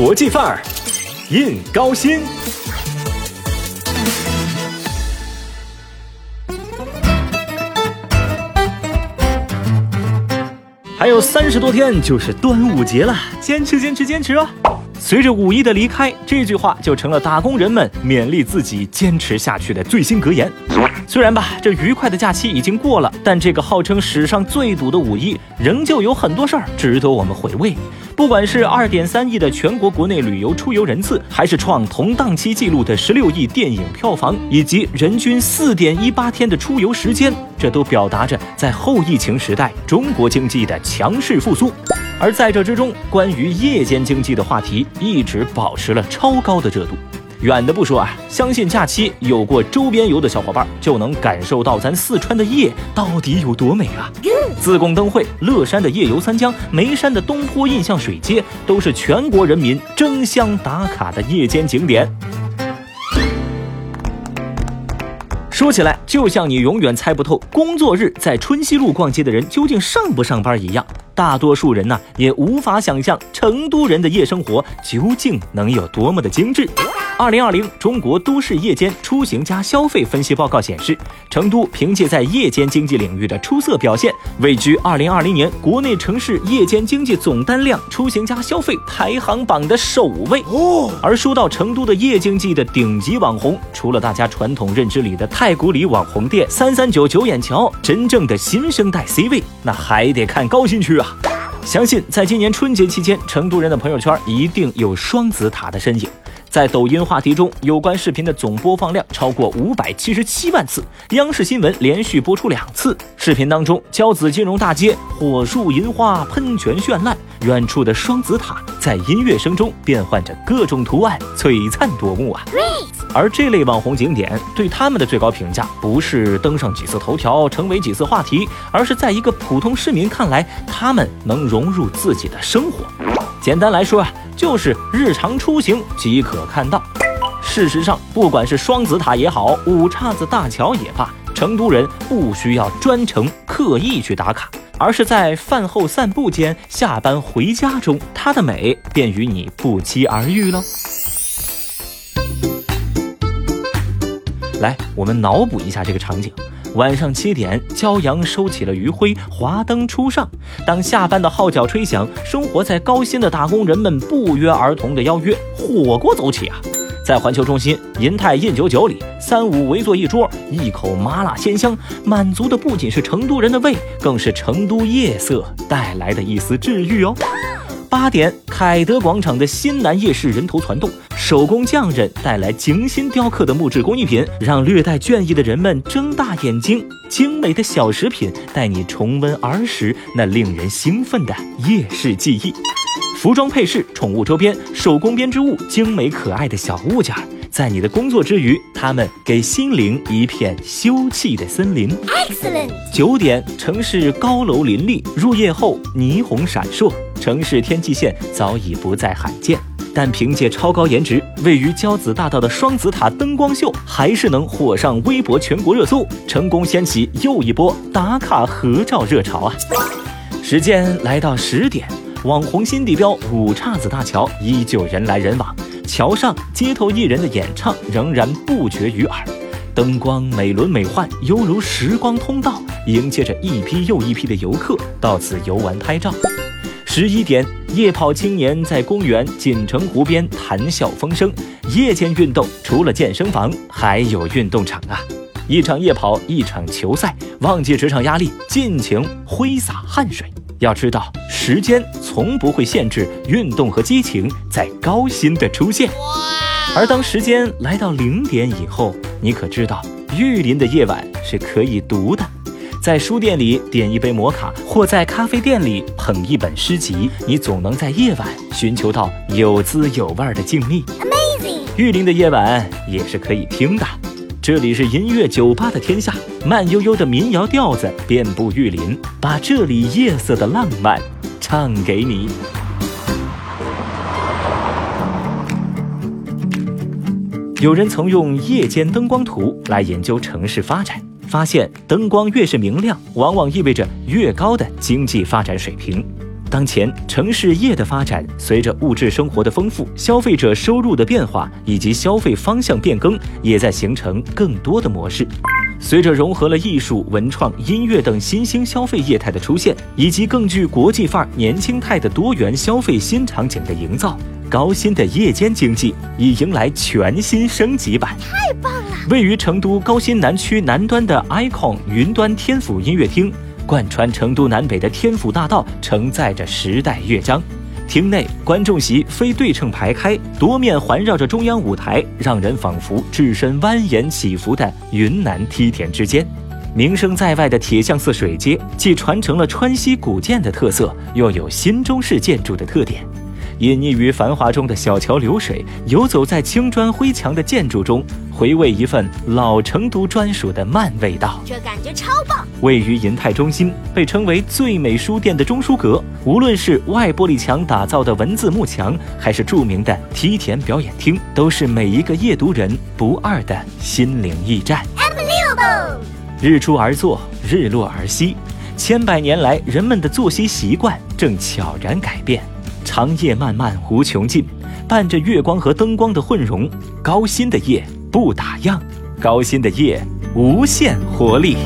国际范儿，印高新。还有三十多天就是端午节了，坚持坚持坚持哦！随着五一的离开，这句话就成了打工人们勉励自己坚持下去的最新格言。虽然吧，这愉快的假期已经过了，但这个号称史上最堵的五一，仍旧有很多事儿值得我们回味。不管是二点三亿的全国国内旅游出游人次，还是创同档期纪录的十六亿电影票房，以及人均四点一八天的出游时间，这都表达着在后疫情时代中国经济的强势复苏。而在这之中，关于夜间经济的话题一直保持了超高的热度。远的不说啊，相信假期有过周边游的小伙伴就能感受到咱四川的夜到底有多美啊！自贡灯会、乐山的夜游三江、眉山的东坡印象水街，都是全国人民争相打卡的夜间景点。说起来，就像你永远猜不透工作日在春熙路逛街的人究竟上不上班一样，大多数人呢也无法想象成都人的夜生活究竟能有多么的精致。二零二零中国都市夜间出行加消费分析报告显示，成都凭借在夜间经济领域的出色表现，位居二零二零年国内城市夜间经济总单量出行加消费排行榜的首位。哦，而说到成都的夜经济的顶级网红，除了大家传统认知里的太古里网红店、三三九九眼桥，真正的新生代 C 位，那还得看高新区啊。相信在今年春节期间，成都人的朋友圈一定有双子塔的身影。在抖音话题中，有关视频的总播放量超过五百七十七万次，央视新闻连续播出两次。视频当中，交子金融大街火树银花，喷泉绚烂，远处的双子塔在音乐声中变换着各种图案，璀璨夺目啊！而这类网红景点对他们的最高评价，不是登上几次头条，成为几次话题，而是在一个普通市民看来，他们能融入自己的生活。简单来说啊。就是日常出行即可看到。事实上，不管是双子塔也好，五岔子大桥也罢，成都人不需要专程刻意去打卡，而是在饭后散步间、下班回家中，它的美便与你不期而遇了。来，我们脑补一下这个场景。晚上七点，骄阳收起了余晖，华灯初上。当下班的号角吹响，生活在高薪的打工人们不约而同的邀约火锅走起啊！在环球中心银泰印九九里，三五围坐一桌，一口麻辣鲜香，满足的不仅是成都人的胃，更是成都夜色带来的一丝治愈哦。八点，凯德广场的新南夜市人头攒动。手工匠人带来精心雕刻的木质工艺品，让略带倦意的人们睁大眼睛。精美的小食品带你重温儿时那令人兴奋的夜市记忆。服装配饰、宠物周边、手工编织物、精美可爱的小物件，在你的工作之余，他们给心灵一片休憩的森林。Excellent。九点，城市高楼林立，入夜后霓虹闪烁，城市天际线早已不再罕见。但凭借超高颜值，位于交子大道的双子塔灯光秀还是能火上微博全国热搜，成功掀起又一波打卡合照热潮啊！时间来到十点，网红新地标五岔子大桥依旧人来人往，桥上街头艺人的演唱仍然不绝于耳，灯光美轮美奂，犹如时光通道，迎接着一批又一批的游客到此游玩拍照。十一点，夜跑青年在公园锦城湖边谈笑风生。夜间运动除了健身房，还有运动场啊！一场夜跑，一场球赛，忘记职场压力，尽情挥洒汗水。要知道，时间从不会限制运动和激情在高薪的出现。而当时间来到零点以后，你可知道，玉林的夜晚是可以读的。在书店里点一杯摩卡，或在咖啡店里捧一本诗集，你总能在夜晚寻求到有滋有味的静谧。Amazing，玉林的夜晚也是可以听的。这里是音乐酒吧的天下，慢悠悠的民谣调子遍布玉林，把这里夜色的浪漫唱给你。有人曾用夜间灯光图来研究城市发展。发现灯光越是明亮，往往意味着越高的经济发展水平。当前城市业的发展，随着物质生活的丰富、消费者收入的变化以及消费方向变更，也在形成更多的模式。随着融合了艺术、文创、音乐等新兴消费业态的出现，以及更具国际范儿、年轻态的多元消费新场景的营造，高新的夜间经济已迎来全新升级版。太棒了！位于成都高新南区南端的 icon 云端天府音乐厅，贯穿成都南北的天府大道，承载着时代乐章。厅内观众席非对称排开，多面环绕着中央舞台，让人仿佛置身蜿蜒起伏的云南梯田之间。名声在外的铁像寺水街，既传承了川西古建的特色，又有新中式建筑的特点。隐匿于繁华中的小桥流水，游走在青砖灰墙的建筑中，回味一份老成都专属的慢味道。这感觉超棒！位于银泰中心，被称为最美书店的中书阁，无论是外玻璃墙打造的文字幕墙，还是著名的梯田表演厅，都是每一个夜读人不二的心灵驿站。日出而作，日落而息，千百年来，人们的作息习惯正悄然改变。长夜漫漫无穷尽，伴着月光和灯光的混融，高新的夜不打烊，高新的夜无限活力。